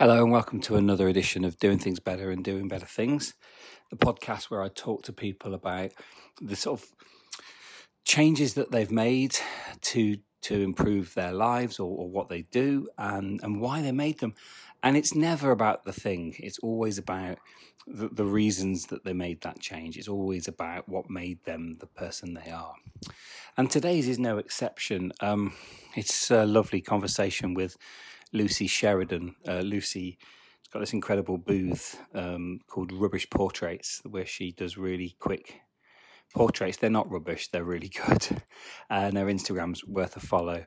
Hello, and welcome to another edition of Doing Things Better and Doing Better Things, the podcast where I talk to people about the sort of changes that they've made to to improve their lives or, or what they do and, and why they made them. And it's never about the thing, it's always about the, the reasons that they made that change. It's always about what made them the person they are. And today's is no exception. Um, it's a lovely conversation with Lucy Sheridan. Uh, Lucy has got this incredible booth um, called Rubbish Portraits, where she does really quick portraits. They're not rubbish; they're really good, and her Instagram's worth a follow.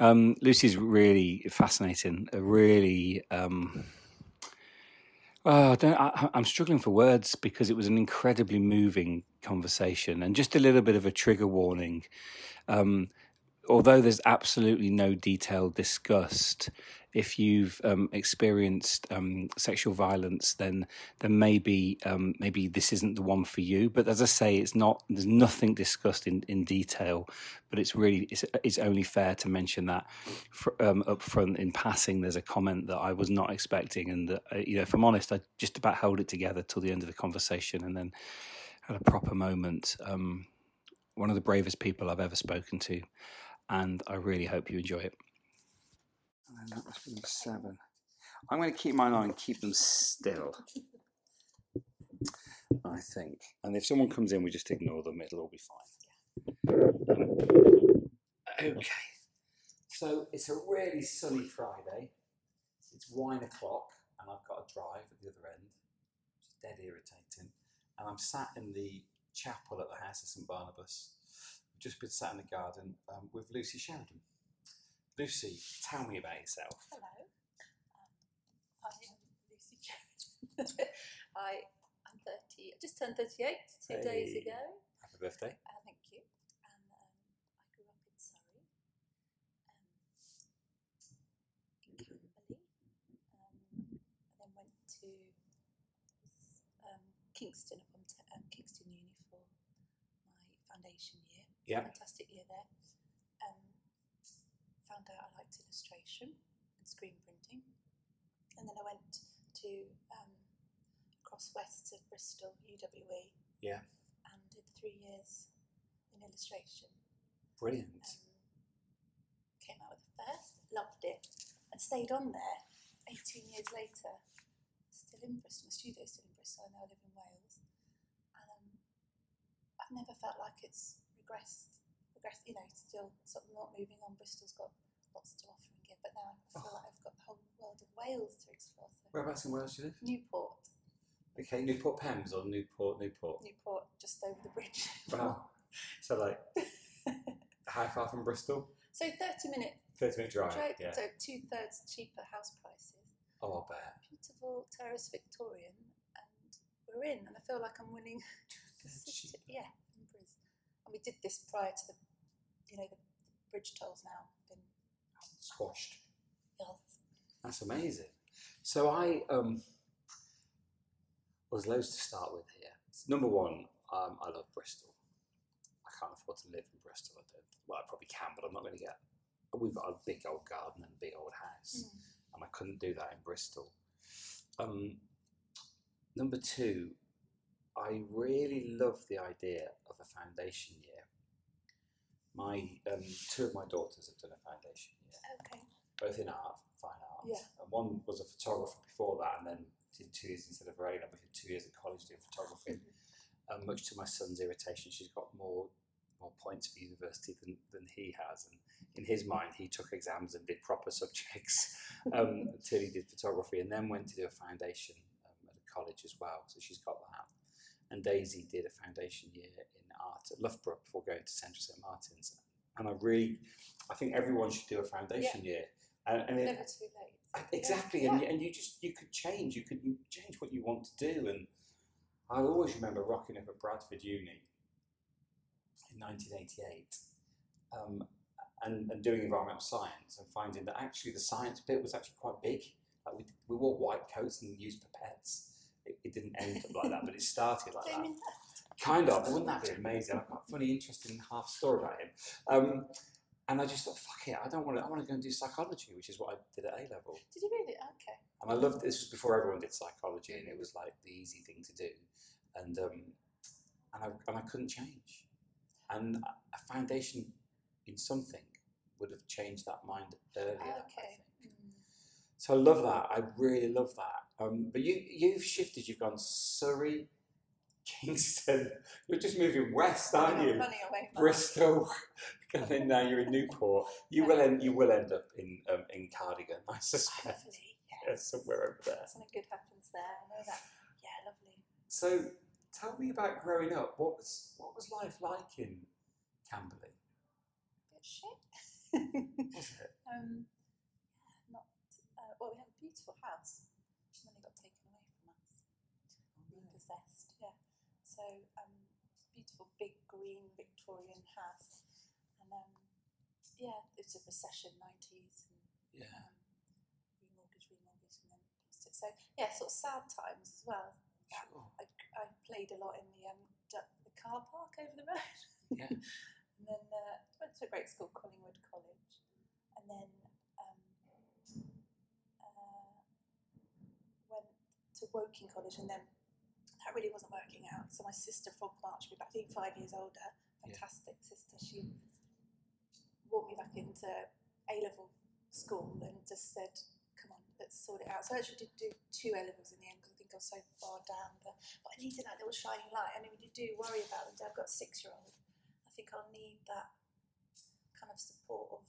Um, Lucy's really fascinating. A really. Um, Oh, I am struggling for words because it was an incredibly moving conversation and just a little bit of a trigger warning. Um, although there's absolutely no detail discussed, if you've um, experienced um, sexual violence, then then maybe um, maybe this isn't the one for you. But as I say, it's not. There's nothing discussed in, in detail, but it's really it's, it's only fair to mention that for, um, up front in passing. There's a comment that I was not expecting, and that, uh, you know, if I'm honest, I just about held it together till the end of the conversation, and then had a proper moment. Um, one of the bravest people I've ever spoken to, and I really hope you enjoy it. And that be seven. I'm going to keep mine on and keep them still. I think. And if someone comes in, we just ignore them. It'll all be fine. Okay. So it's a really sunny Friday. It's wine o'clock, and I've got a drive at the other end, is dead irritating. And I'm sat in the chapel at the House of St Barnabas. Just been sat in the garden um, with Lucy Sheridan. Lucy, tell me about yourself. Hello, um, I'm Lucy Jones. I am 30, I just turned 38 two hey. days ago. Happy birthday. Uh, thank you. And um, I grew up in Surrey, um, in Camberley, um, and then went to um, Kingston upon t- um, Kingston Uni for my foundation year. Yeah. Fantastic year there found out I liked illustration and screen printing. And then I went to um, across west to Bristol, UWE. Yeah. And did three years in illustration. Brilliant. Um, came out with the first, loved it, and stayed on there. 18 years later, still in Bristol, my studio's still in Bristol, I now live in Wales. And um, I've never felt like it's regressed progress, you know, still sort of not moving on. Bristol's got lots to offer and give, but now I feel oh. like I've got the whole world of Wales to explore. So. Whereabouts in Wales do you live? Newport. Okay, Newport Pembs or Newport, Newport? Newport, just over the bridge. Wow. so, like, how far from Bristol? So, 30 minute 30 minute drive. drive yeah. So, two thirds cheaper house prices. Oh, I'll bet. Beautiful terrace Victorian, and we're in, and I feel like I'm winning. yeah, in Brisbane. And we did this prior to the you know, the, bridge tolls now been squashed. Yes. That's amazing. So I um, was loads to start with here. Number one, um, I love Bristol. I can't afford to live in Bristol. I don't. Well, I probably can, but I'm not going to get. We've got a big old garden and a big old house, mm. and I couldn't do that in Bristol. Um, number two, I really love the idea of a foundation year my um, two of my daughters have done a foundation year, Okay. both in art, fine art. Yeah. And one was a photographer before that, and then did two years instead of very level, did two years at college doing photography. Mm-hmm. Um, much to my son's irritation, she's got more more points for university than, than he has. And in his mind, he took exams and did proper subjects um, until he did photography, and then went to do a foundation um, at a college as well. So she's got that. And Daisy did a foundation year in art at Loughborough before going to Central St Martin's. And I really, I think everyone should do a foundation yeah. year. And, and Never too late. Exactly, yeah. and, and you just you could change. You could change what you want to do. And I always remember rocking up at Bradford Uni in 1988. Um, and, and, doing environmental science and finding that actually the science bit was actually quite big. Like we, we wore white coats and used pipettes it, it didn't end up like that, but it started like that. Kind of. Wouldn't that be amazing? I've got a funny, interesting half story about him. Um, and I just thought, fuck it, I don't want to. I want to go and do psychology, which is what I did at A level. Did you really? Okay. and I loved this was before everyone did psychology, and it was like the easy thing to do, and um, and I and I couldn't change, and a- foundation in something would have changed that mind earlier. I okay. So I love that. I really love that. Um, but you you've shifted. You've gone Surrey, Kingston. You're just moving west, aren't I'm you? away Bristol, and then now you're in Newport. You will end. You will end up in um, in Cardigan, I suspect. Hopefully, Yeah, somewhere over there. Something good happens there. I know that. Yeah, lovely. So, tell me about growing up. What was what was life like in Camberley? Bit shit. Was it? um, well, we had a beautiful house, which then it got taken away from us. repossessed. Yeah. So um, beautiful big green Victorian house, and um, yeah, it was a recession nineties and Yeah. um, remortgage, remortgage, and then lost it. So yeah, sort of sad times as well. Sure. I, I played a lot in the um, the car park over the road. Yeah. and then uh, went to a great school, Collingwood College, and then um, uh, went to Woking College, and then that really wasn't working out. So my sister from Marchby, back being five years older, Yeah. fantastic sister, she walked me back into A level school and just said, "Come on, let's sort it out." So I actually did do two A levels in the end because I think I was so far down. The, but I needed that little shining light. I mean, you do worry about them. I've got a six year old. I think I'll need that kind of support of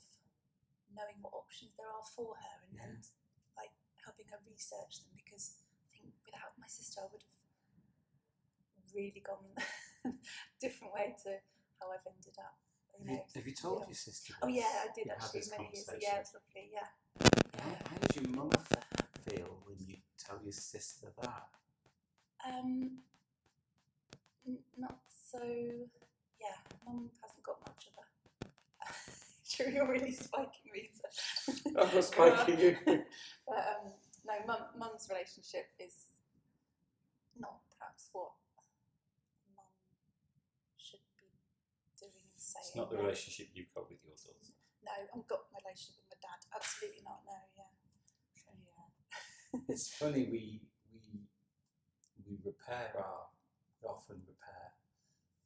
knowing what options there are for her and, Yeah. and like helping her research them because think without my sister I would have really gone a different way to how I've ended up. You Have you, know. have you told yeah. your sister? Oh yeah, I did actually many years ago. Yeah, it's lovely. Yeah. How, how does your mum feel when you tell your sister that? Um, n- not so. Yeah, mum hasn't got much of a. Sure, you're really spiking me. so- I'm not spiking you. but um, no, mum, mum's relationship is not perhaps what mum should be doing and saying. It's not the relationship you've got with your daughter. No, I've got my relationship with my dad. Absolutely not. No, yeah. So, yeah. It's funny we we we repair our we often repair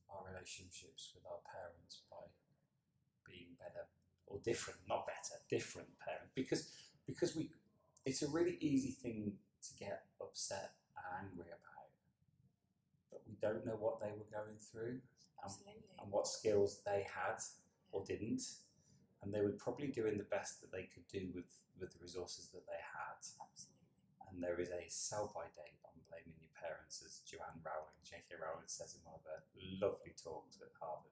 our relationships with our parents by being better or different, not better, different parents because because we it's a really easy thing to get upset and angry about, but we don't know what they were going through Absolutely. and what skills they had or didn't, and they were probably doing the best that they could do with with the resources that they had Absolutely. and there is a sell by date on blaming your parents, as Joanne Rowling, J.K. Rowling says in one of her lovely talks at Harvard.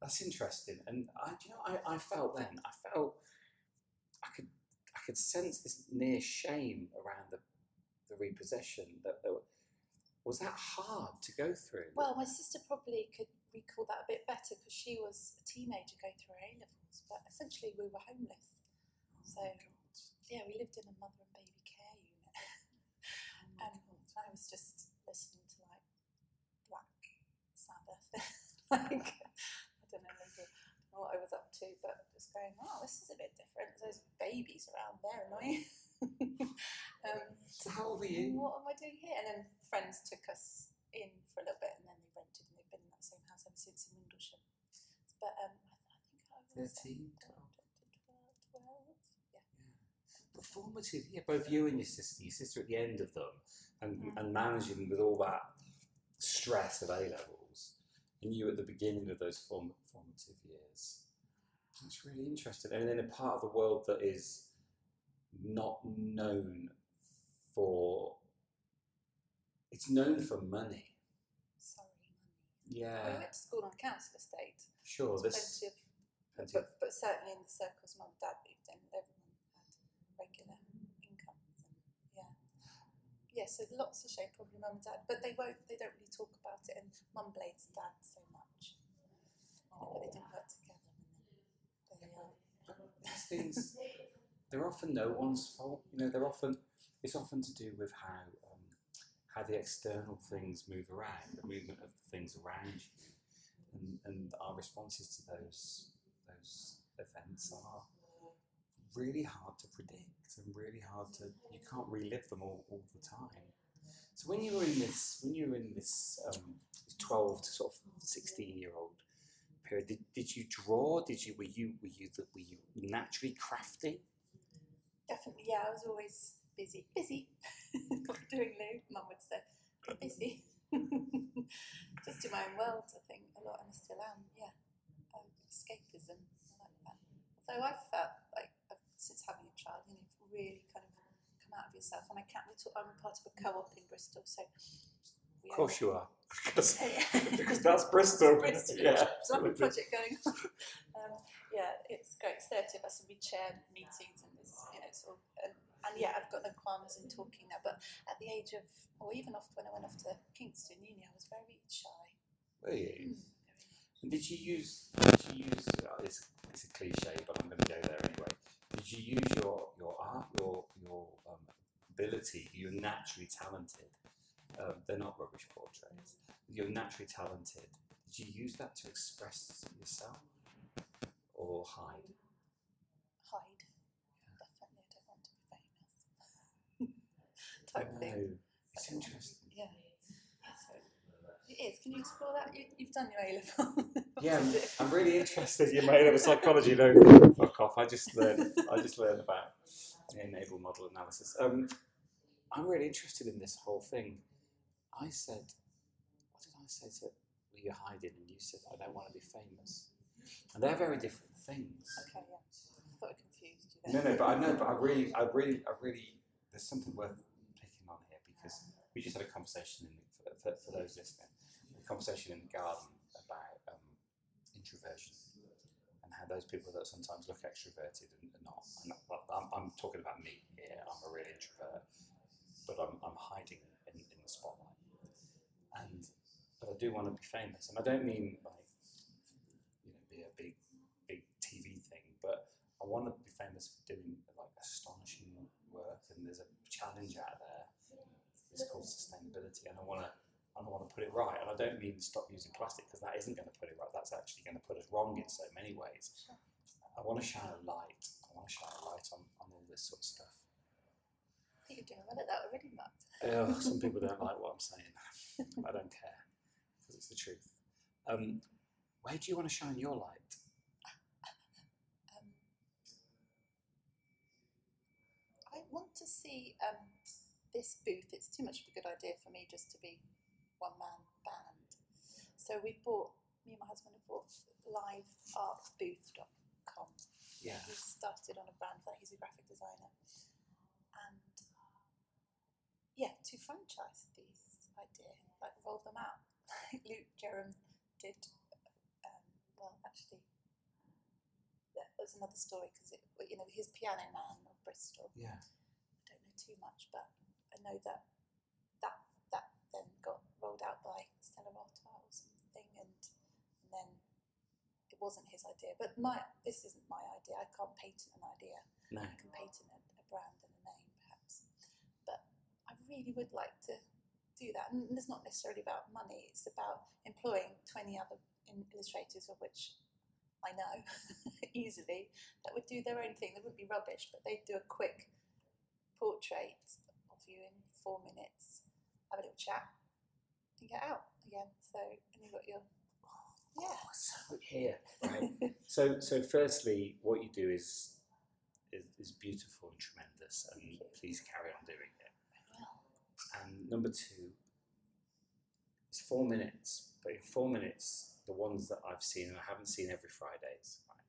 That's interesting, and I, you know, I, I felt then, I felt, I could, could sense this near shame around the, the repossession. That there were, was that hard to go through? Well, my sister probably could recall that a bit better because she was a teenager going through her A levels, but essentially we were homeless. Oh so-. Yeah, we lived in a mother and baby care unit. Oh and God. I was just listening to like Black Sabbath, like I don't know maybe what I was up to, but just going, oh, this is a bit different. There's babies around there, annoying. um, So how old were you? what am I doing here? And then friends took us in for a little bit, and then they rented, and they've been in that same house ever since in Windlesham. But um, I, I think I was 13, 12, 12, yeah. performative. Yeah, both you and your sister. Your sister at the end of them, and Mm. and managing with all that stress of A levels, and you at the beginning of those form, formative years. It's really interesting, and in a part of the world that is not known for. It's known for money. Sorry, money. Yeah, we went to school on a council estate. sure. There's There's plenty of, plenty of but, but certainly in the circles mum and dad lived in, everyone had regular incomes. And, yeah. Yeah, so lots of shame, probably mum and dad, but they won't. They don't really talk about it, and mum blades dad so much. Know, but they didn't work together, they are. these things they're often no one's fault. You know, they're often it's often to do with how um, how the external things move around, the movement of the things around you, and, and our responses to those those events are really hard to predict and really hard to. You can't relive them all, all the time. So when you were in this, when you were in this um, twelve to sort of sixteen year old period, did, did you draw? Did you were you were you were you naturally crafty? Definitely, yeah. I was always busy, busy, doing Lou. Mum would say, busy. Just in my own world, I think a lot, and I still am. Yeah, um, escapism. I like that. Although I felt like I've, since having a child, you know, you've really kind of come out of yourself. And I can't. we talk- I'm part of a co-op in Bristol, so. Of course you are, because, because that's Bristol. Bristol. Yeah, So I have a project going on. um, yeah, it's great. It's 30 of us and we chair meetings and this, you know, sort of, and, and yeah, I've got no qualms in talking now. But at the age of, or even off when I went off to Kingston Uni, I was very shy. Were you? Mm, And did you use? Did you use? Uh, it's, it's a cliche, but I'm going to go there anyway. Did you use your your art, your your um, ability? You're naturally talented. Um, they're not rubbish portraits. You're naturally talented. Did you use that to express yourself or hide? hide. Definitely, I don't want to be famous. No, it's interesting. It is. Can you explore that? You, you've done your A level. Yeah, I'm. I'm really interested. You made of psychology. Don't fuck off. I just learned. I just learned about enable model analysis. Um, I'm really interested in this whole thing. I said, what did I say to were you hiding? And you said, I don't want to be famous. And they're very different things. Okay, yeah. I thought I confused you No, no, but I know, but I really, I really, I really, there's something worth picking on here because we just had a conversation in, for, for, for those listening, conversation in the garden about um, introversion and how those people that sometimes look extroverted and are not. And I'm, I'm talking about me here. I'm a real introvert, but I'm, I'm hiding in, in the spotlight. And but I do want to be famous, and I don't mean like you know be a big big TV thing, but I want to be famous for doing like astonishing work, and there's a challenge out there. It's called sustainability, and I want to. And I want to put it right, and I don't mean stop using plastic because that isn't going to put it right. That's actually going to put us wrong in so many ways. I want to shine a light. I want to shine a light on, on all this sort of stuff. I think you're doing well at that already, Matt. Oh, some people don't like what I'm saying. I don't care because it's the truth. Um, where do you want to shine your light? Um, I want to see um, this booth. It's too much of a good idea for me just to be one man band. So we bought, me and my husband have bought liveartbooth.com. Yeah. He started on a brand that he's a graphic designer. And yeah, to franchise these idea, like roll them out. Luke Jerram did, um, well, actually, that was another story because you know, his Piano Man of Bristol. Yeah. I don't know too much, but I know that that that then got rolled out by Stella Artois or something, and, and then it wasn't his idea. But my this isn't my idea. I can't patent an idea. No. I can patent a, a brand and a name, perhaps. But I really would like to do that. And it's not necessarily about money. It's about employing twenty other illustrators, of which I know easily, that would do their own thing. They wouldn't be rubbish, but they'd do a quick portrait of you in four minutes, have a little chat, and get out again. So, and you've got your yeah. Oh, so here, right? so, so firstly, what you do is, is is beautiful and tremendous, and please carry on doing it. And number two, it's four minutes, but in four minutes, the ones that I've seen, and I haven't seen every Fridays, right?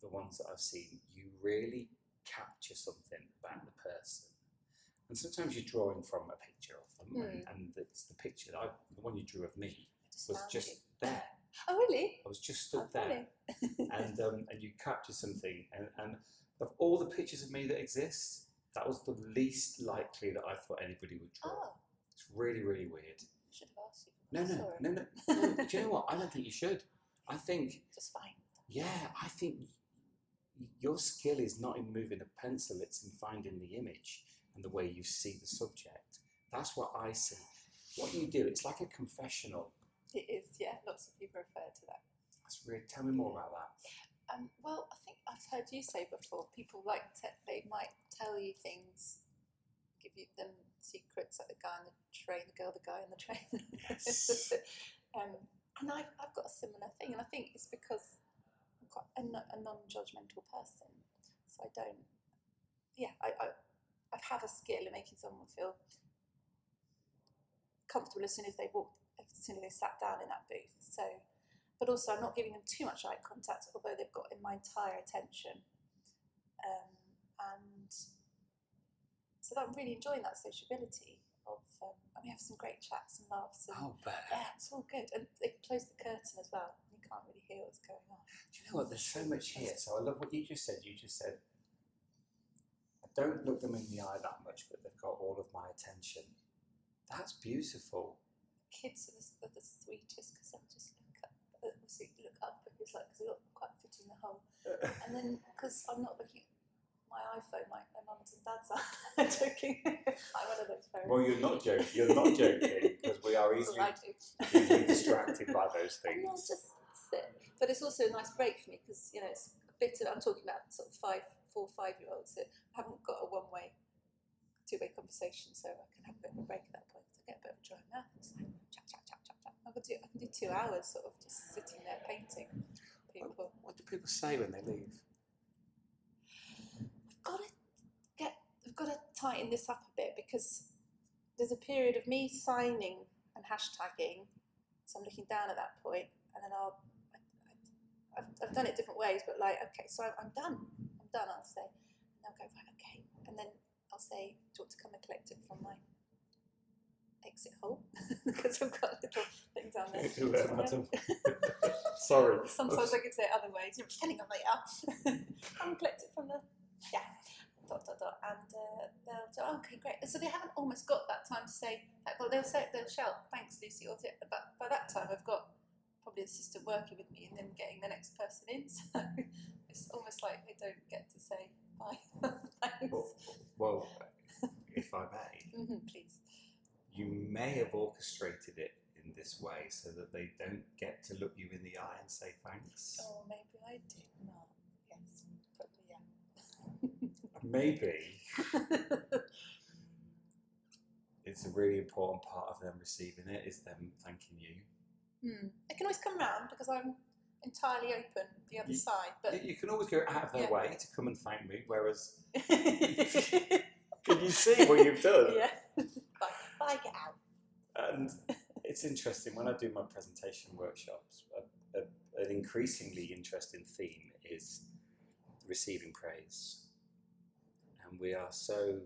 But the ones that I've seen, you really capture something about the person. And sometimes you're drawing from a picture of them, and, and it's the picture that I, the one you drew of me just was just you. there. Oh, really? I was just Oh, stood there, funny. and um, and you capture something, and, and of all the pictures of me that exist, that was the least likely that I thought anybody would draw. oh, It's really, really weird. I should have asked you. No, no, no, no, no. Do you know what? I don't think you should. I think, Just fine. yeah, I think your skill is not in moving a pencil; it's in finding the image and the way you see the subject. That's what I see. What you do, it's like a confessional. It is, yeah. Lots of people refer to that. That's weird. Tell me more about that. Um, well, I think I've heard you say before. People like te- they might tell you things, give you them secrets, like the guy on the train, the girl, the guy on the train. Yes. um, and I, I've got a similar thing, and I think it's because I'm quite a, a non-judgmental person, so I don't. Yeah, I, I I have a skill in making someone feel comfortable as soon as they walked, as soon as they sat down in that booth. So, but also I'm not giving them too much eye contact, although they've got in my entire attention. Um, and so I'm really enjoying that sociability of. Um, and we have some great chats and laughs and Oh, bet. yeah, it's all good. And they close the curtain as well. You can't really hear what's going on. Do you know what? There's so much here. So I love what you just said. You just said, don't look them in the eye that much, but they've got all of my attention. That's beautiful. Kids are the, are the sweetest because they'll just look up, uh, also look up it's like because they're not quite fitting the hole. And then because I'm not looking at my iPhone, my, my mum's and dad's are joking. I'm one of those parents. Well, you're not joking. You're not joking because we are easily, easily distracted by those things. just sit. But it's also a nice break for me because you know it's a bit. Of, I'm talking about sort of five, four, five year olds that haven't got a one way, two way conversation, so I can have a bit of a break at that point. I get a bit of a dry mouth. It's like chat, chat, chat, chat, chat. I can do. I can do two hours sort of just sitting there painting people. What do people say when they leave? I've got to get. I've got to tighten this up a bit because there's a period of me signing and hashtagging. So I'm looking down at that point, and then I'll. I've, I've done it different ways, but like, okay, so I'm, I'm done. I'm done. I'll say, and they'll go right, okay, and then I'll say, do you want to come and collect it from my exit hole? because I've got little things down there. Madam? Sorry. Sometimes I could say it other ways, you know, depending on later. Come and collect it from the yeah. Dot dot dot, and uh, they'll say, oh, okay, great. So they haven't almost got that time to say. Well, they'll say they'll shout, "Thanks, Lucy," or but by that time I've got probably an assistant working with me, and then getting the next person in. So it's almost like they don't get to say bye. Thanks. Well, well, if I may, Mhm, please. you may have orchestrated it in this way so that they don't get to look you in the eye and say thanks. Oh, maybe I did not. Yes, probably yeah. Maybe it's a really important part of them receiving it is them thanking you. Hmm. They can always come round because I'm entirely open the other You- side, but You- You can always go out of their Yeah. way to come and thank me, whereas can you see what you've done? Bye. Bye. Get out. And it's interesting when I do my presentation workshops. A, a, an increasingly interesting theme is receiving praise, and we are so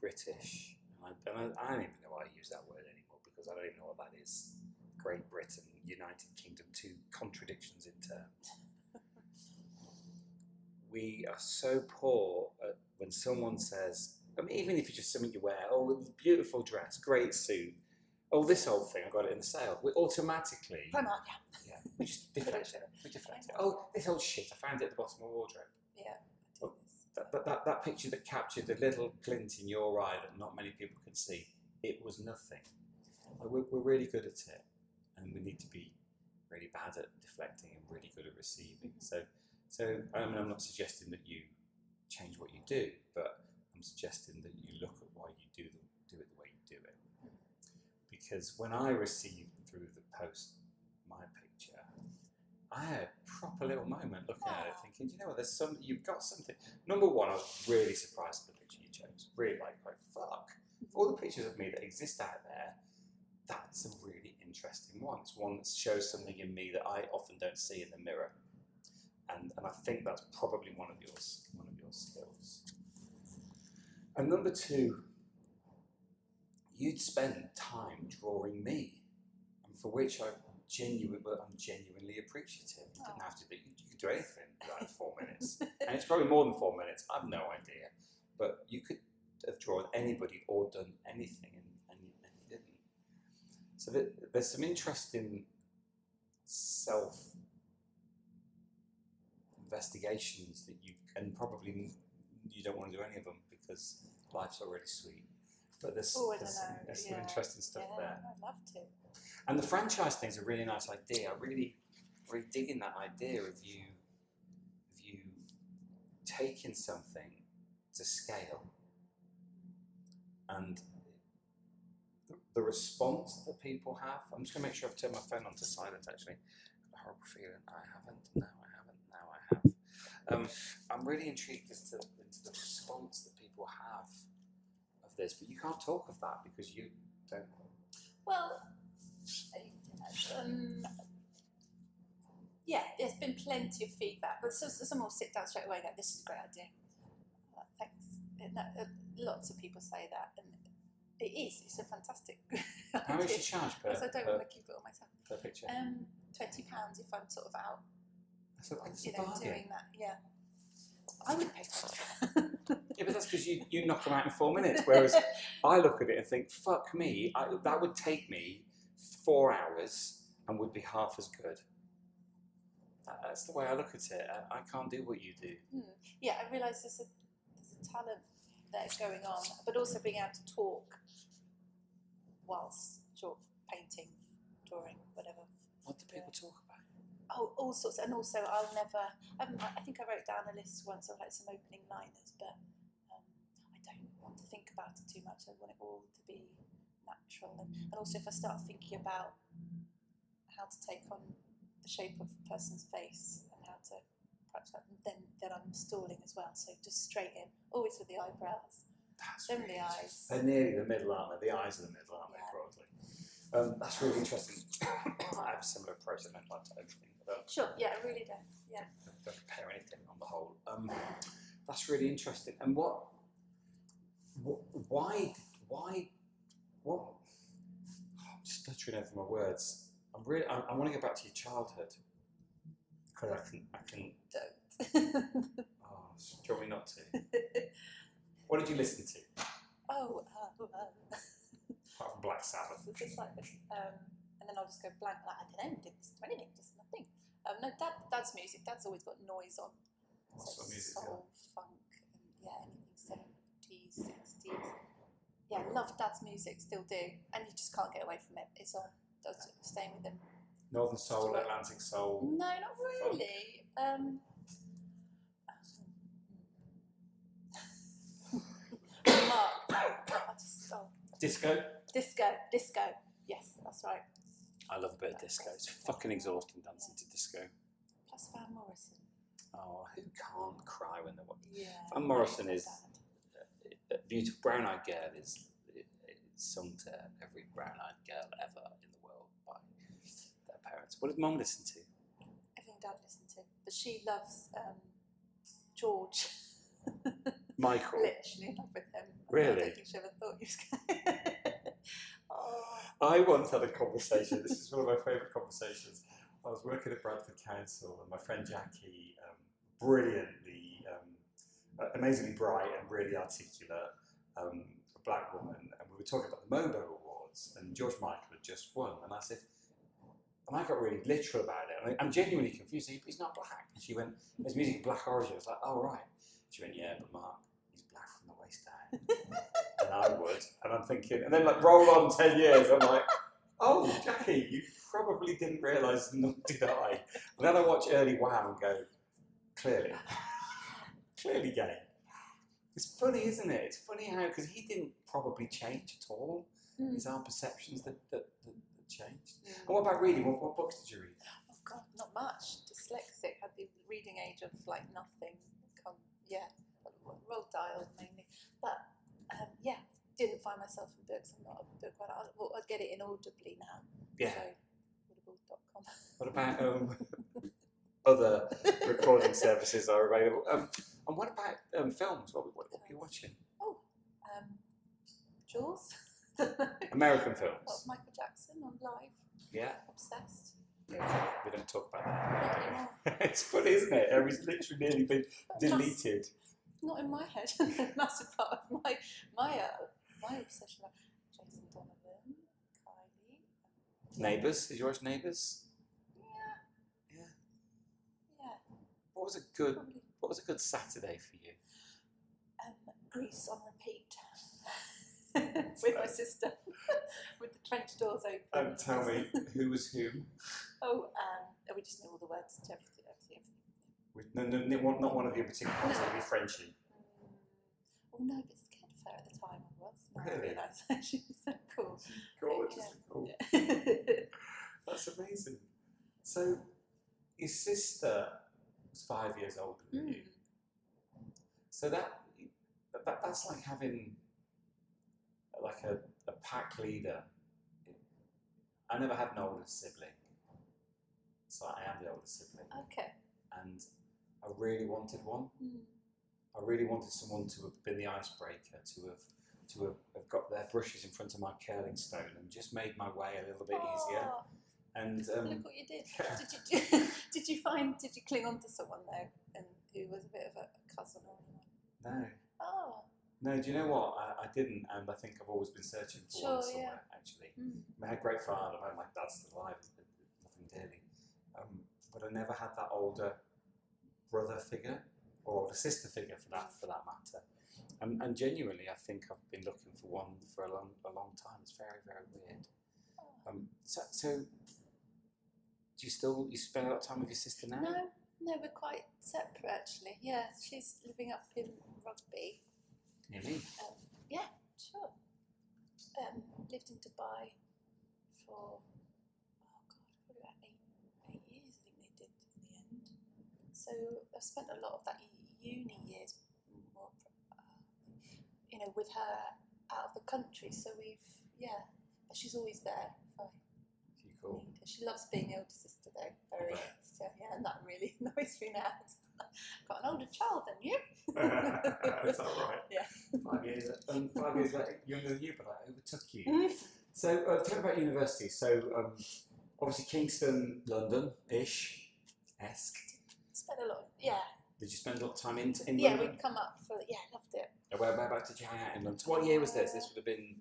British. And I, and I, I don't even know why I use that word anymore because I don't even know what that is. Great Britain, United Kingdom, two contradictions in terms. we are so poor at when someone says, I mean, even if it's just something you wear, oh, beautiful dress, great suit, oh, this old thing, I got it in the sale. We automatically, Primark. Yeah. yeah, we just deflect it. We deflect it. Oh, this old shit, I found it at the bottom of my wardrobe. Yeah. Oh, this. That, that, that, that picture that captured the little glint in your eye that not many people could see, it was nothing. We're, we're really good at it, and we need to be really bad at deflecting and really good at receiving. Mm-hmm. So, so I mean, I'm not suggesting that you change what you do, but I'm suggesting that you look at why you do the, do it the way you do it. Because when I received through the post my picture, I had a proper little moment looking at it, thinking, you know what, there's some, you've got something. Number one, I was really surprised at the picture you chose. Really like, like fuck. All the pictures of me that exist out there, that's a really interesting one. It's one that shows something in me that I often don't see in the mirror. And, and I think that's probably one of yours, one of your skills. And number two, you'd spent time drawing me, and for which I genuinely, I'm genuinely appreciative. You didn't oh. have to do, you could do anything in like four minutes, and it's probably more than four minutes. I've no idea, but you could have drawn anybody or done anything, and, and, you, and you didn't. So there, there's some interesting self investigations that you and probably you don't want to do any of them because life's already sweet. But there's, Oh, there's, some, there's some interesting stuff yeah, there. I'd love to. And the franchise thing is a really nice idea. I really, really digging that idea of you, of you taking something to scale and the, response that people have. I'm just going to make sure I've turned my phone on to silent actually. A horrible feeling. I haven't. No, I haven't. Now I have. Um, I'm really intrigued as to, into the response that people have of this, but you can't talk of that because you don't. Well, um, yeah, there's been plenty of feedback, but so, so someone will sit down straight away go, "This is a great idea." Uh, thanks. And that, uh, lots of people say that, and it is. It's a fantastic. How much do you charge per, Because I don't per, want to keep it all myself. per picture? Um, twenty pounds if I'm sort of out, That's a, that's you know, bargain. doing that. Yeah, I would pay twenty. Yeah, but that's because you, you knock them out in four minutes. Whereas I look at it and think, fuck me, I, that would take me four hours and would be half as good. That- That's the way I look at it. I, I can't do what you do. Hmm. Yeah, I realise there's a there's a talent that is going on, but also being able to talk whilst draw, painting, drawing, whatever. What do people talk about? Oh, all sorts, and also I'll never. I, I think I wrote down a list once of like some opening liners, but um, I don't want to think about it too much. I want it all to be natural, and, and also if I start thinking about how to take on the shape of a person's face and how to perhaps then then I'm stalling as well. So just straight in, always with the eyebrows, That's then really the eyes. They're nearly the middle, aren't they? The eyes are the middle, aren't they, Yeah. probably? Um, that's really interesting. I have a similar approach. I don't like to overthink. I Sure, yeah, I really don't. Yeah. don't prepare anything on the whole. Um, that's really interesting. And what, what why, why, what? I'm stuttering over my words. I'm really. I, I want to go back to your childhood because I can. I can. Don't. Oh, do you want me not to? What did you listen to? oh, uh, uh, Apart from Black Sabbath. So just like this. Um, and then I'll just go blank, like, I don't know, didn't listen to anything, just nothing. Um, no, dad, dad's music, dad's always got noise on. What so sort of music? Soul, funk, and yeah, anything 70s, 60s. Yeah, love dad's music, still do. And you just can't get away from it. It's on, does staying with him. Northern Soul, Atlantic Soul. No, not really. Um, Mark, I just, oh, Disco. disco, disco. Yes, that's right. I love a bit of disco. It's fucking exhausting dancing to disco. Plus Van Morrison. Oh, who can't cry when they're watching? Yeah. Van Morrison is- A beautiful brown eyed girl is it's sung to every brown eyed girl ever in the world by their parents. What did mum listen to? Everything Dad listened to, but she loves um, George. Michael. Literally in love with him. I Really? don't think she ever thought you was going. oh, I once had a conversation. this is one of my favourite conversations. I was working at Bradford Council, and my friend Jackie, um, brilliantly, um, amazingly bright and really articulate, um, a black woman, and we were talking about the Mobo Awards, and George Michael had just won, and I said, and I got really literal about it. I- I'm genuinely confused. He's not black. And she went, his music black origin. I was like, oh right. She went, yeah, but Mark, he's black from the waist down. And I would. And I'm thinking, and then like roll on 10 years, I'm like, oh, Jackie, you probably didn't realise, nor did I. And then I watch Early Wham and go, clearly, clearly gay. It's funny, isn't it? It's funny how, because he didn't probably change at all. Mm. It's our perceptions that, that, that, that changed. Mm. And what about reading? What, what books did you read? Oh God, not much. Dyslexic had the reading age of like nothing. Come, yeah, Roald Dahl mainly. But um, yeah, didn't find myself in books. I'm not a book one. I'll, well, I'd get it inaudibly now. Yeah. So, audible.com. What about um, other recording services are available? Um, and what about um, films? What, what, what are you watching? Oh, um, Jaws. American films. Michael Jackson on live. Yeah, Obsessed. we don't talk about that. Anymore. it's funny, isn't it? It's literally nearly been deleted. Not in my head. that's a part of my my uh, my obsession. Jason Donovan, Kylie. Neighbours. Did you watch Neighbours? Yeah, Yeah. yeah. What was a good Probably What was a good Saturday for you? um, Grease on repeat with my sister, with the trench doors open. Um, tell me who was who. Oh, um, we just knew all the words to everything. With, no, no, no, not one of you in particular. It's going to be Frenchie. Mm. Oh no, but it's Kent Fair at the time I was. Now I Really? realise she was so cool. Gorgeous cool. Yeah. That's amazing. So, your sister was five years older than Mm. you. So that, that that's like having like a, a pack leader. I never had an older sibling, so I am the older sibling, Okay. and I really wanted one. Mm. I really wanted someone to have been the icebreaker, to have to have, have got their brushes in front of my curling stone and just made my way a little bit easier. Oh, And look um, what you did. yeah. Did you did you find did you cling on to someone though, and who was a bit of a cousin or anyone? no, Oh. no. Do you know what? I, I didn't, and I think I've always been searching for Sure, one yeah. somewhere. Actually, Mm. I, mean, I had a great father. My, my dad's still alive. Nothing dearly, um, but I never had that older brother figure or older sister figure for that for that matter. And, and genuinely, I think I've been looking for one for a long a long time. It's very very weird. Um, so, so do you still you spend a lot of time with your sister now? No, no, we're quite separate actually. Yeah, she's living up in Rugby. Me. Um, yeah, sure. Um, lived in Dubai for oh god, probably about eight eight years. I think they did in the end. So I've spent a lot of that uni years, more, uh, you know, with her out of the country. So we've yeah, but she's always there. If I You cool. need her. She loves being the older sister though, very. So yeah, and that really annoys me now. Got an older child than you. That's all right. Yeah. Five years, um, five years later, younger than you, but I overtook you. Mm. So, uh, me about university. So, um, obviously, Kingston, London ish, esque. Spent a lot. Yeah, Did you spend a lot of time in, in yeah. London? We'd come up for yeah, I loved it. Uh, Where, whereabouts did you hang out in London? What year was this? This would have been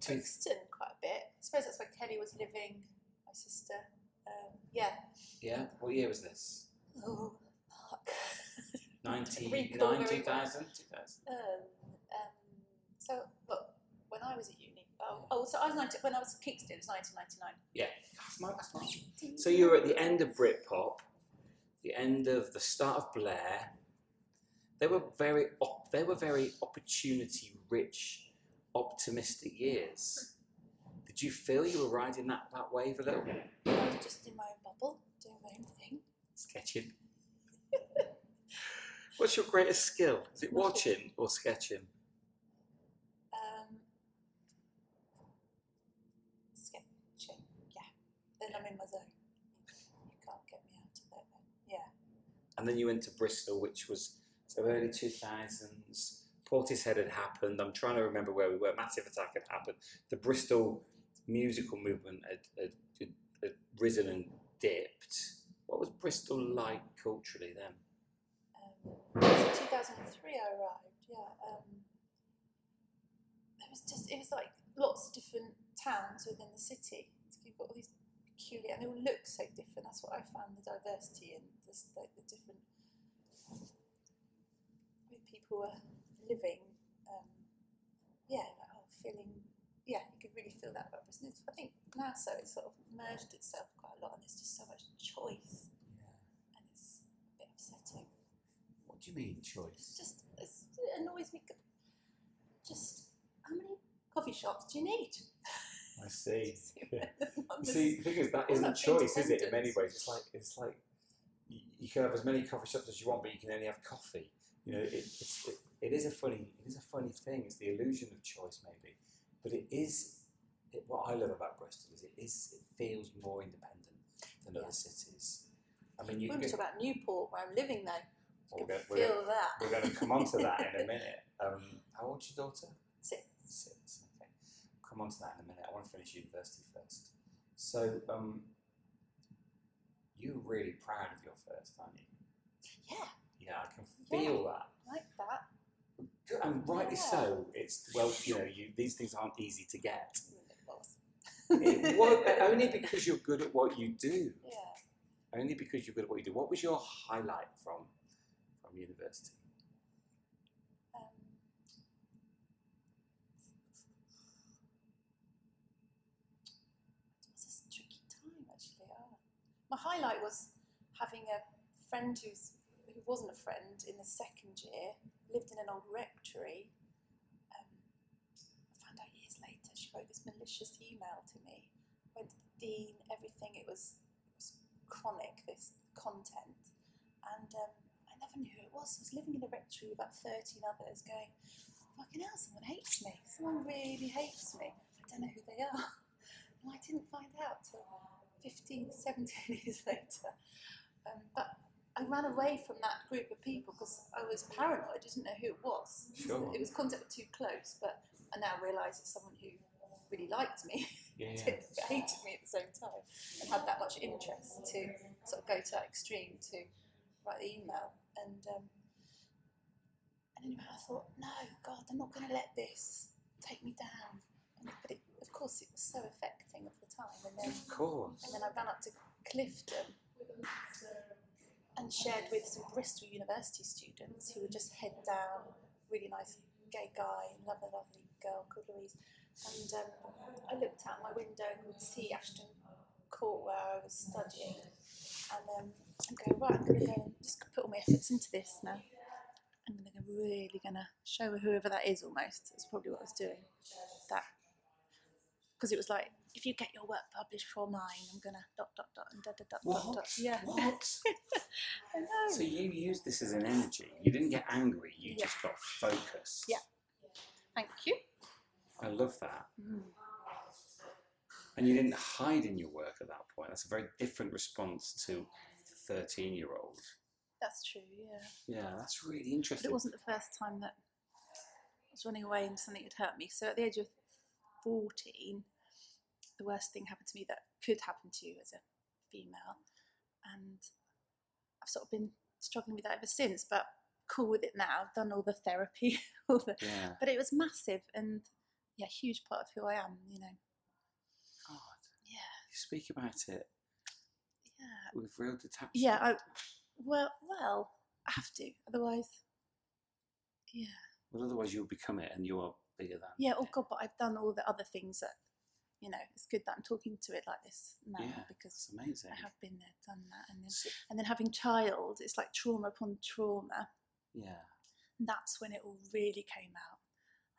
two. Brixton quite a bit. I suppose that's where Kelly was living. My sister. Um, yeah. Yeah, what year was this? Oh, Mark. 99, 2000? 2000. um, um, so, look, when I was at uni. Oh, oh so I was 19, when I was at Kingston. It was 1999. Yeah, that's my, that's my. So you were at the end of Britpop, the end of the start of Blair. They were very, op- they were very opportunity-rich, optimistic years. Did you feel you were riding that, that wave a little? I was just in my own bubble, doing my own thing. Sketching. What's your greatest skill? Is it watching or sketching? Um, sketching, yeah. Then I'm in my zone. You can't get me out of that then. Yeah. And then you went to Bristol, which was so early 2000s. Portishead had happened. I'm trying to remember where we were. Massive Attack had happened. The Bristol musical movement had, had, had, had risen and dipped. What was Bristol like culturally then? Um, it in 2003 I arrived, yeah. Um, it was just, it was like lots of different towns within the city. So you've got all these peculiar, and they all look so different. That's what I found the diversity in, just like the different way people were living. Um, yeah, like, oh, feeling, yeah, you could really feel that about. I think now so it's sort of merged itself quite a lot, and there's just so much choice, Yeah. and it's a bit upsetting. What do you mean It's choice? just it's, it annoys me. Just how many coffee shops do you need? I see. See, the thing is, that isn't choice, is it? In many ways, it's like it's like you, can have as many coffee shops as you want, but you can only have coffee. You know, it, it's, it, it is a funny, it is a funny thing. It's the illusion of choice, maybe, but it is. It, what I love about Bristol is it is it feels more independent than Yeah. other cities. I mean, you We're talking about Newport, where I'm living now. We're going, we're, feel going, that. we're going to come on to that in a minute. Um, how old's your daughter? Six. Six. Come on to that in a minute. I want to finish university first. So, um, you're really proud of your first, aren't you? Yeah, Yeah, I can feel that. like that. And rightly Yeah. so. It's well, you know, you, these things aren't easy to get. It well, only because you're good at what you do. yeah. Only because you're good at what you do. What was your highlight from from university? Um, it was a tricky time actually. Oh. My highlight was having a friend who's who wasn't a friend in the second year, lived in an old rectory. Um, I found out years later she wrote this malicious email to me. Went to the dean, everything. It was, it was chronic, this content. And um, I never knew who it was. I was living in a rectory with about 13 others going, fucking hell, someone hates me. Someone really hates me. I don't know who they are. And I didn't find out till 15, 17 years later. Um, but I ran away from that group of people because I was paranoid. I didn't know who it was. Sure. It was contact too close, but I now realise it's someone who really liked me, Yeah. but hated me at the same time, and had that much interest to sort of go to that extreme to write the email. And um, and anyway, I thought, no, God, I'm not going to let this take me down. And, but it, course, it was so affecting at the time. And then Of course. and then I ran up to Clifton and shared with some Bristol University students who were just head down, really nice gay guy, lovely, lovely girl called Louise. And um, I looked out my window and could see Ashton Court where I was studying. And um, I'm going, right, I'm going to go and just put all my efforts into this now. I'm going to go really going to show whoever that is almost. That's probably what I was doing. That because it was like, if you get your work published for mine, I'm gonna dot dot dot and dot dot dot dot What? dot. Yeah. What? I know. So you used this as an energy. You didn't get angry. You Yeah. just got focused. Yeah. Thank you. I love that. Mm. And you didn't hide in your work at that point. That's a very different response to the 13 year old. That's true. Yeah. Yeah, that's really interesting. But interesting. it wasn't the first time that I was running away and something had hurt me. So at the age of 14, the worst thing happened to me that could happen to you as a female. And I've sort of been struggling with that ever since, but cool with it now. I've done all the therapy, all the, yeah. but it was massive and yeah, huge part of who I am, you know. God, Yeah, you speak about it yeah. with real detachment. Yeah, I, well, well, I have to, otherwise, yeah. Well, otherwise you'll become it and you're bigger than. Yeah, oh god, but I've done all the other things that, you know, it's good that I'm talking to it like this now Yeah, because It's amazing. I have been there, done that, and then So- and then having child, it's like trauma upon trauma, yeah. and that's when it all really came out,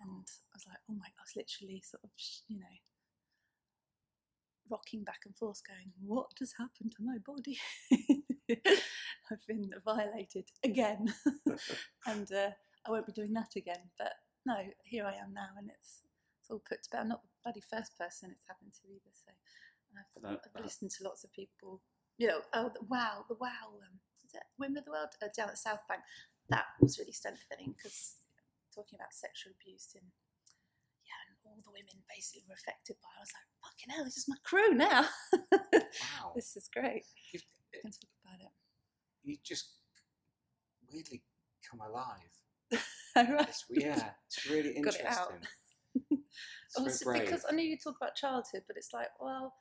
and I was like, oh my was literally sort of, you know, rocking back and forth, going, what has happened to my body? I've been violated again, and uh, I won't be doing that again. But no, here I am now, and it's it's all put to bed. I'm not the bloody first person it's happened to either. So I've, that- I've that- listened to lots of people. You know, oh the wow, the wow, um, is it Women of the World uh, down at South Bank? That was really strengthening because talking about sexual abuse and yeah, and all the women basically were affected by. it. I was like, fucking hell, this is my crew now. Wow. this is great. You've- I can talk about it. you just weirdly come alive. Right. It's, yeah, it's really Got it out. interesting. Because I know you talk about childhood, but it's like, well,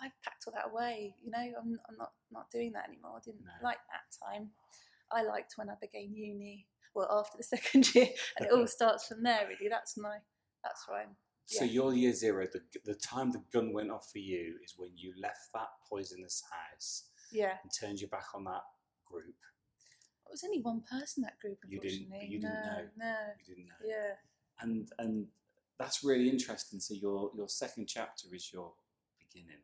I've packed all that away. You know, I'm, I'm not not doing that anymore. I didn't No. like that time. I liked when I began uni. Well, after the second year, and it all starts from there. Really, that's my that's where I'm. So yeah. your year zero, the, the time the gun went off for you is when you left that poisonous house Yeah, and turned your back on that group. it was only one person that group. You didn't- Unfortunately, you didn't no, know. no, You didn't know. yeah, And and that's really interesting. So your your second chapter is your beginning.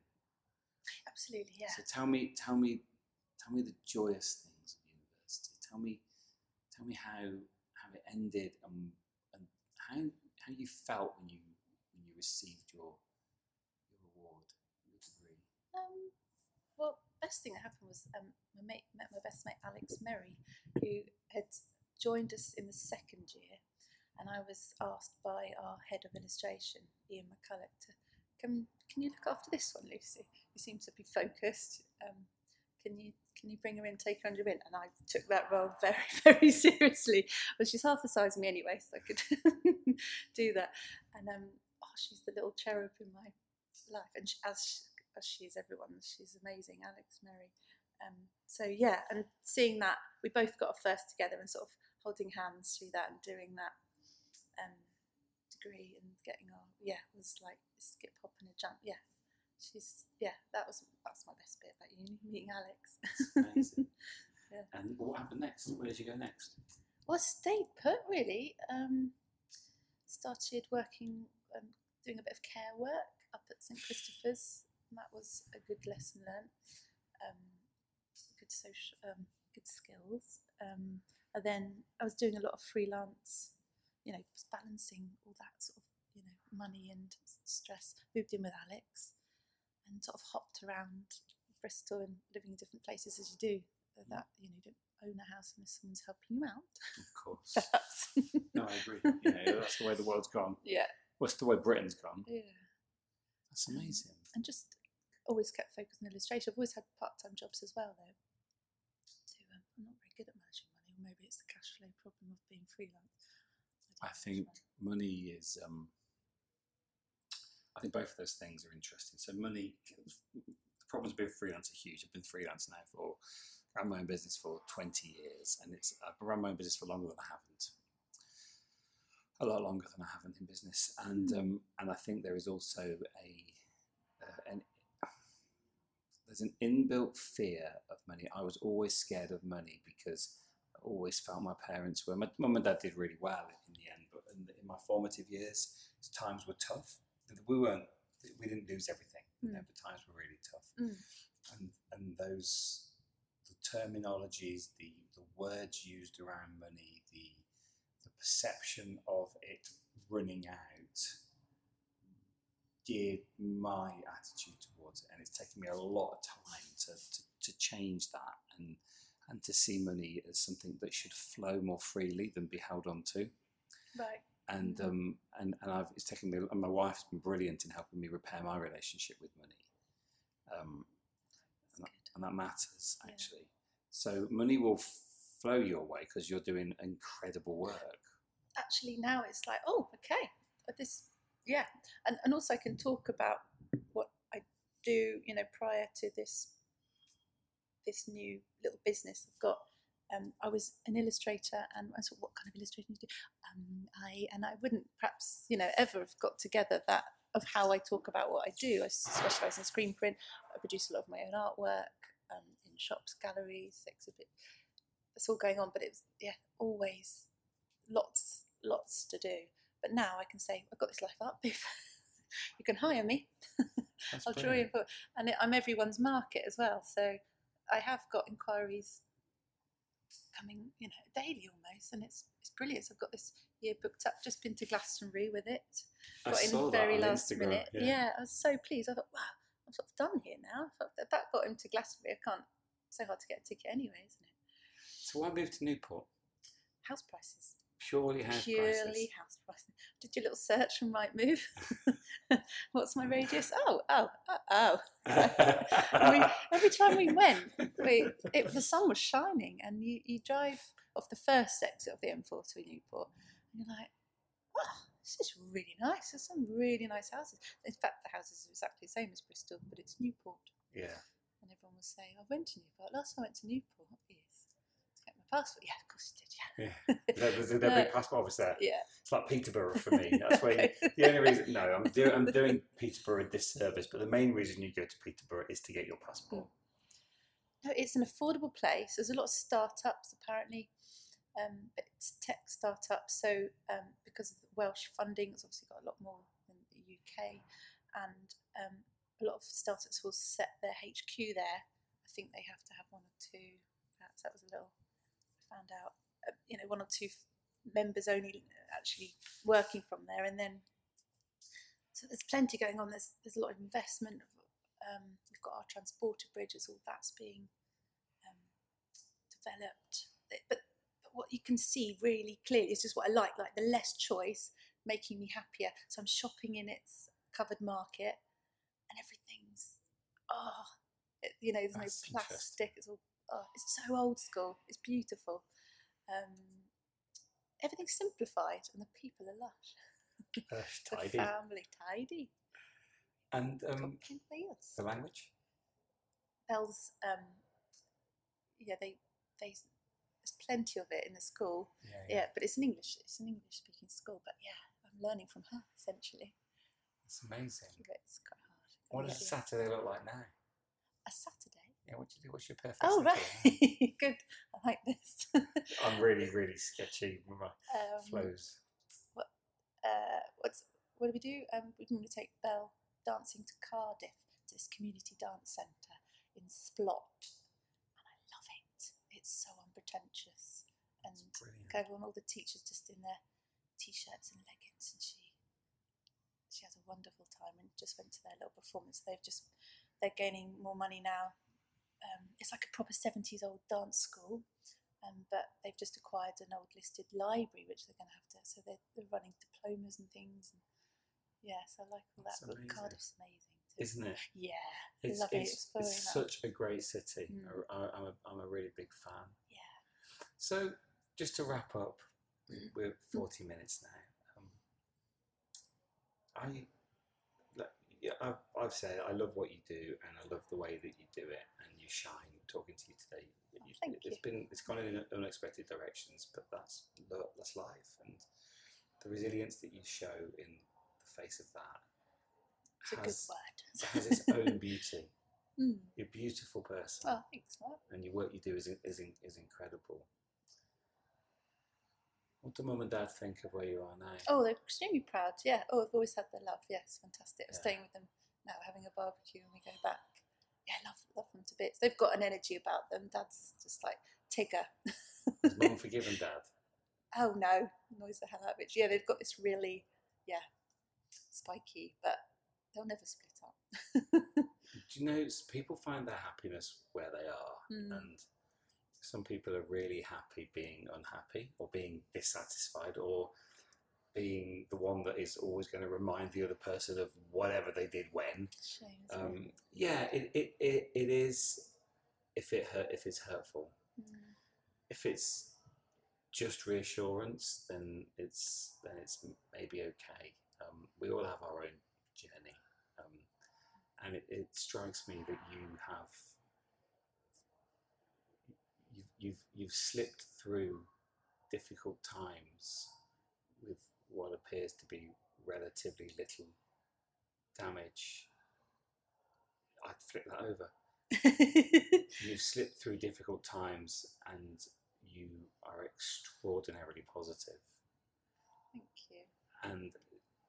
absolutely, yeah. So tell me, tell me, tell me the joyous things of university. Tell me, tell me how how it ended and and how how you felt when you when you received your your award, your degree. Um, well, best thing that happened was um, my mate met my best mate Alex Merry, who had joined us in the second year, and I was asked by our head of illustration, Ian McCulloch, to come. Can you look after this one, Lucy? You seem to be focused. Um, can you can you bring her in, take her under your wing? And I took that role very very seriously. But she's half the size of me anyway, so I could do that. And um, oh, she's the little cherub in my life, and she, as she, as she is everyone, she's amazing, Alex Merry. Um, so yeah, and seeing that we both got a first together and sort of holding hands through that and doing that um, degree and getting our yeah was like a skip hop and a jump. Yeah, she's yeah that was that's my best bit about uni meeting Alex. Yeah. And what happened next? Where did you go next? Well, I stayed put really. Um, started working, um, doing a bit of care work up at St Christopher's. And that was a good lesson learned. Um, good social, um, good skills. Um, and then I was doing a lot of freelance. You know, balancing all that sort of you know money and stress. Moved in with Alex, and sort of hopped around Bristol and living in different places as you do. uh, That you know, you don't own a house unless someone's helping you out. Of course. No, I agree. You know, that's the way the world's gone. yeah, What's the way Britain's gone? yeah. That's amazing. And just always kept focused on illustration. I've always had part-time jobs as well, though. So um, I'm not very good at managing money, or maybe it's the cash flow problem of being freelance. I think money is. Um, I think both of those things are interesting. So money, the problems with freelance are huge. I've been freelance now for ran my own business for twenty years, and it's I've run my own business for longer than I haven't. A lot longer than I haven't in business, and Mm. um, and I think there is also a uh, an there's an inbuilt fear of money. I was always scared of money because always felt my parents were. My mum and dad did really well in the end, but in, in my formative years, times were tough. We weren't. We didn't lose everything, you know, Mm. but times were really tough. Mm. And and those the terminologies, the the words used around money, the the perception of it running out geared my attitude towards it, and it's taken me a lot of time to, to, to change that and and to see money as something that should flow more freely than be held on to. Right. And Mhm. um and, and I've it's taken me and my wife's been brilliant in helping me repair my relationship with money. Um, and, that, and that matters Yeah. actually. So money will flow your way because you're doing incredible work. Actually, now it's like, oh, okay, but this, yeah, and and also I can talk about what I do. You know, prior to this, this new little business I've got. Um, I was an illustrator, and I thought, what kind of illustration do you do? Um, I and I wouldn't perhaps, you know, ever have got together that of how I talk about what I do. I specialise in screen print. I produce a lot of my own artwork um, in shops, galleries, exhibit. It's all going on, but it's yeah, always lots, lots to do. But now I can say I've got this life up. If you can hire me, I'll draw you. brilliant. And it, I'm everyone's market as well. So I have got inquiries coming, you know, daily almost, and it's it's brilliant. So I've got this year booked up. Just been to Glastonbury with it. I Got saw in that very on last Instagram, minute. Yeah. Yeah. I was so pleased. I thought, wow, I'm sort of done here now. That, that got him to Glastonbury. I can't. So hard to get a ticket anyway, isn't it? So why move to Newport? House prices. Purely house purely prices. house prices. Did your little search from Rightmove? What's my radius? Oh, oh, uh, oh, oh. We, every time we went, we, it, the sun was shining, and you, you drive off the first exit of the M4 to Newport, and you're like, wow, this is really nice. There's some really nice houses. In fact, the houses are exactly the same as Bristol, but it's Newport. yeah. And everyone was saying, I went to Newport. Last time I went to Newport, yes. To get my passport. Yeah, of course you did, yeah. There's, there's a big passport office there. Yeah. It's like Peterborough for me. That's where you, the only reason. No, I'm doing I'm doing Peterborough a disservice, but the main reason you go to Peterborough is to get your passport. No, it's an affordable place. There's a lot of startups apparently, um, but it's tech startups. So um, because of the Welsh funding, it's obviously got a lot more than the UK, and um, a lot of startups will set their HQ there. I think they have to have one or two. Perhaps that was a little. Found out, uh, you know, one or two members only actually working from there, and then. So there's plenty going on. There's there's a lot of investment. Um, we've got our transporter bridges, all that's being um, developed. But, but what you can see really clearly is just what I like, like the less choice, making me happier. So I'm shopping in its covered market, and everything's oh, it, you know, there's That's no plastic. It's all oh, it's so old school. It's beautiful. Um, everything's simplified, and the people are lush. Uh, The family tidy. And um, the language. Bells, um, yeah, they they there's plenty of it in the school. Yeah, Yeah. but it's an English it's an English speaking school. But yeah, I'm learning from her essentially. It's amazing. But It's quite hard. What does Really. Saturday look like now? a Saturday? Yeah, what do you do? What's your perfect? Oh, right. Good. I like this. I'm really, really sketchy with my um, flows. uh, what's what do we do? Um, we're going to take Belle dancing to Cardiff to this community dance centre in Splot, and I love it. It's so unpretentious, and everyone, all the teachers just in their t-shirts and leggings, and she she has a wonderful time. And just went to their little performance. They've just they're gaining more money now. Um, it's like a proper seventies old dance school. Um, but they've just acquired an old listed library, which they're going to have to. So they're, they're running diplomas and things. And yes, I like all that. But. Cardiff's amazing. Too. Isn't it? Yeah, It's, it's, It's it's such a great city. Mm. I, I'm, a, I'm a really big fan. yeah. So, just to wrap up, Mm. we're 40 minutes now. Um, I, like, yeah, I've, I've said I love what you do, and I love the way that you do it, and you shine. Talking to you today, Oh, You- thank it's you. been it's gone in unexpected directions, but that's that's life, and the resilience that you show in the face of that It's a good has, has its own beauty. Mm. You're a beautiful person, Oh, thanks, Mark. and your work you do is is is incredible. What do mum and dad think of where you are now? Oh, they're extremely proud. Yeah. Oh, I've always had their love. Yes, fantastic. I'm staying with them now, having a barbecue and we go back. Yeah, love love them to bits. They've got an energy about them. Dad's just like Tigger. Mum forgiven dad? oh no, annoys the hell out of it. Yeah, they've got this really, yeah, spiky, but they'll never split up. Do you know people find their happiness where they are, Mm. and some people are really happy being unhappy or being dissatisfied or being the one that is always going to remind the other person of whatever they did when. Shame. it? Um, yeah, it, it, it, it is if it hurt if it's hurtful. Mm. If it's just reassurance, then it's then it's maybe okay. Um, we all have our own journey, um, and it, it strikes me that you have you've you've you've slipped through difficult times with what appears to be relatively little damage. I'd flip that over you've slipped through difficult times and you are extraordinarily positive Thank you. and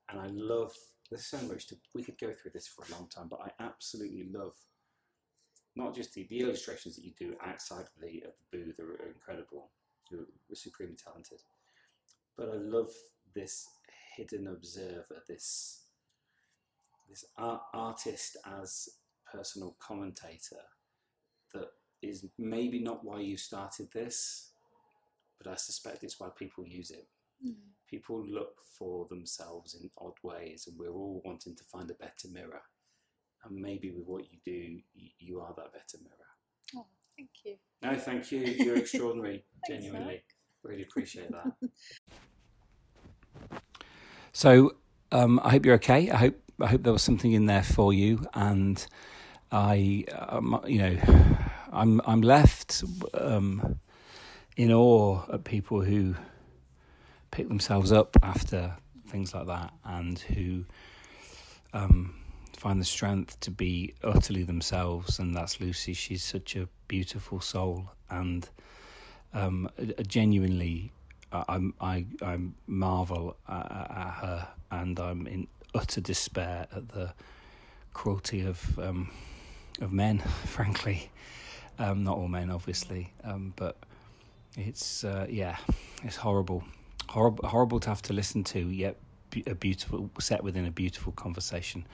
and I love there's so much to we could go through this for a long time but I absolutely love not just the, the illustrations that you do outside of the of the booth are incredible you're supremely talented but I love this hidden observer this this art, artist as personal commentator that is maybe not why you started this, but I suspect it's why people use it. Mm. People look for themselves in odd ways, and we're all wanting to find a better mirror. And maybe with what you do, you, are that better mirror. Oh, thank you. No, thank you. You're extraordinary, genuinely. Really appreciate that. So um, I hope you're okay. I hope I hope there was something in there for you, and I, um, you know, I'm I'm left um, in awe at people who pick themselves up after things like that, and who um, find the strength to be utterly themselves. And that's Lucy. She's such a beautiful soul, and um, a- genuinely I I'm- I I marvel at, at her, and I'm in utter despair at the cruelty of um, of men. Frankly, um, not all men, obviously, um, but it's uh, yeah, it's horrible, horrible, horrible to have to listen to. Yet a beautiful set within a beautiful conversation.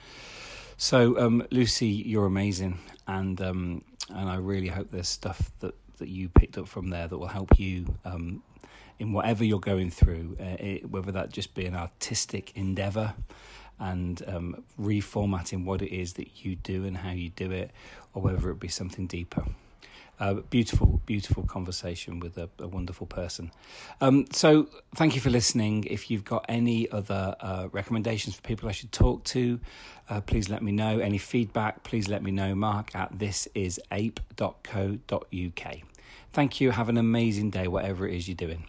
So, um, Lucy, you're amazing, and um, and I really hope there's stuff that, that you picked up from there that will help you um, in whatever you're going through, uh, it, whether that just be an artistic endeavor and um, reformatting what it is that you do and how you do it, or whether it be something deeper. Uh, beautiful, beautiful conversation with a, a wonderful person. Um, so, thank you for listening. If you've got any other uh, recommendations for people I should talk to, uh, please let me know. Any feedback, please let me know. Mark at thisisape.co.uk. Thank you. Have an amazing day, whatever it is you're doing.